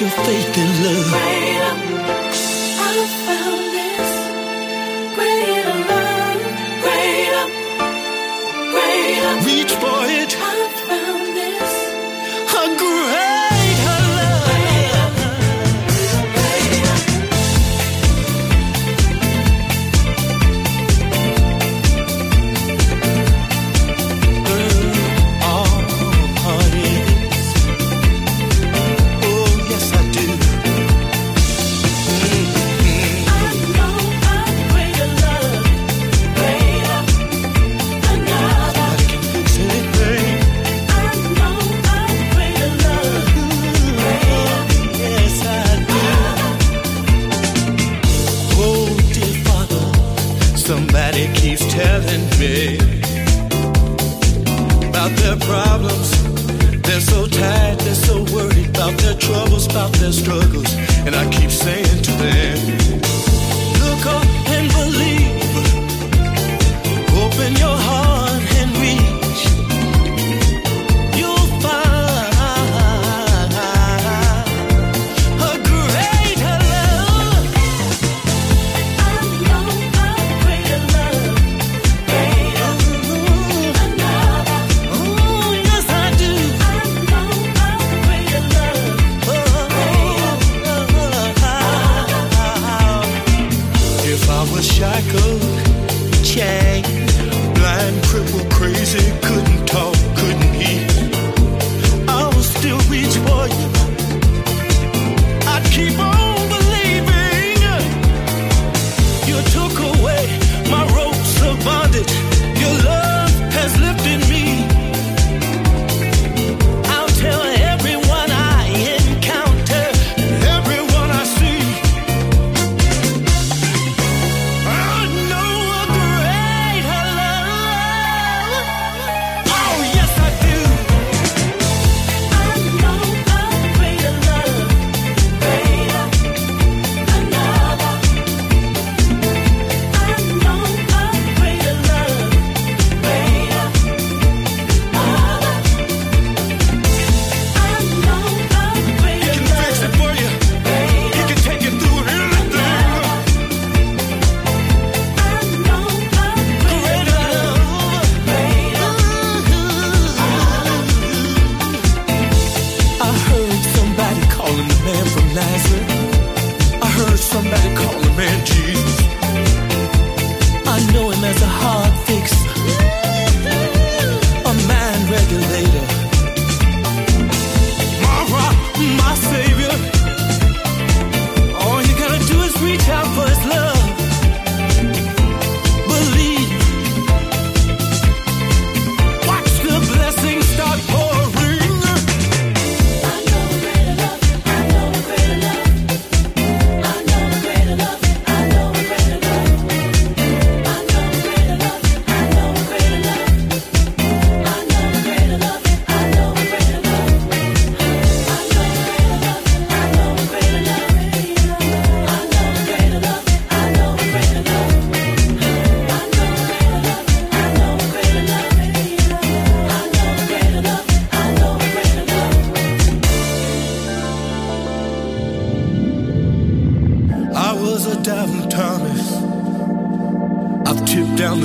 your faith in love. Found this greater love. Reach for it. I cool.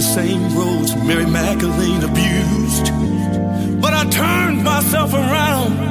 the same roads Mary Magdalene abused. But I turned myself around.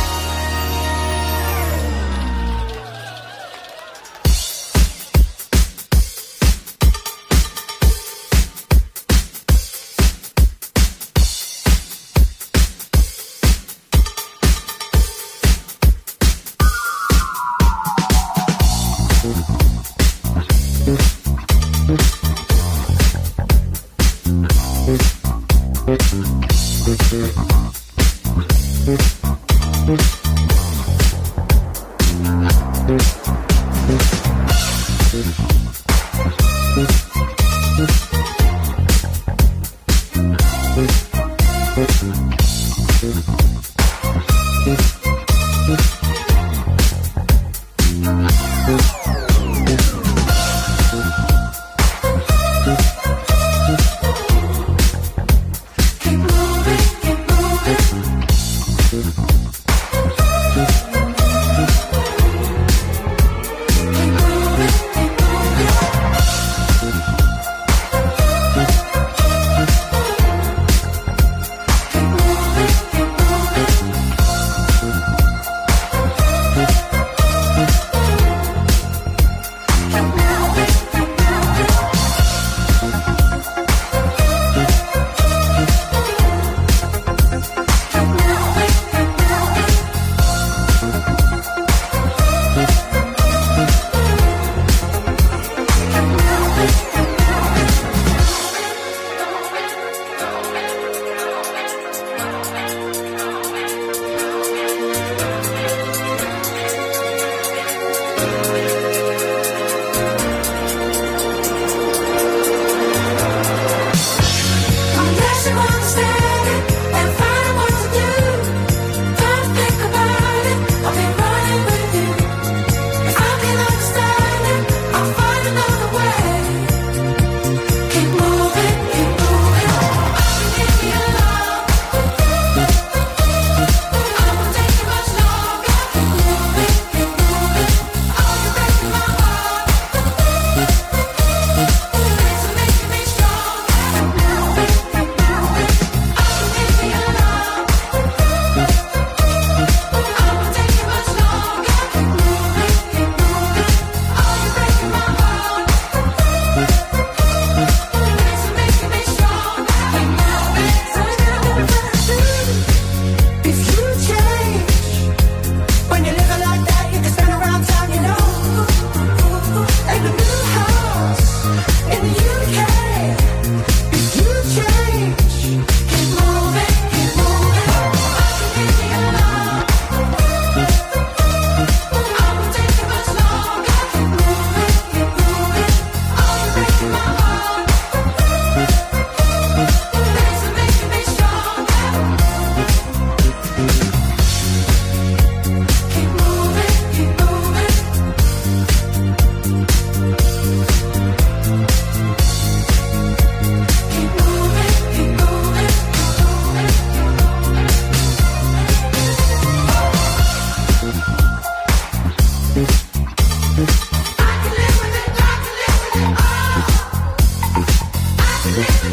listen,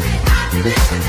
you.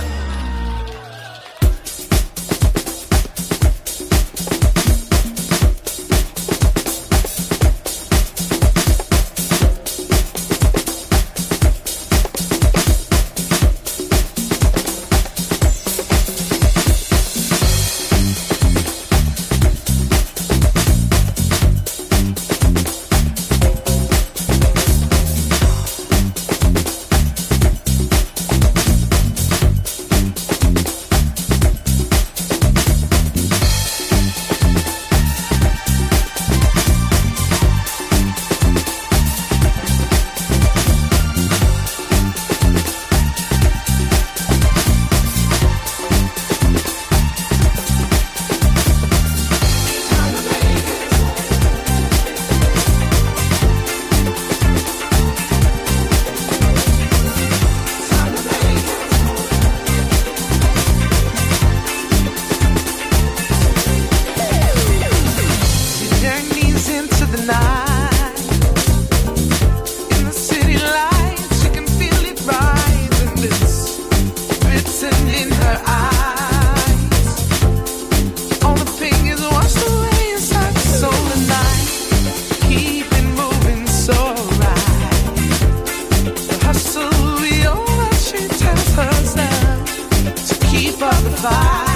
for the fire.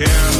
care.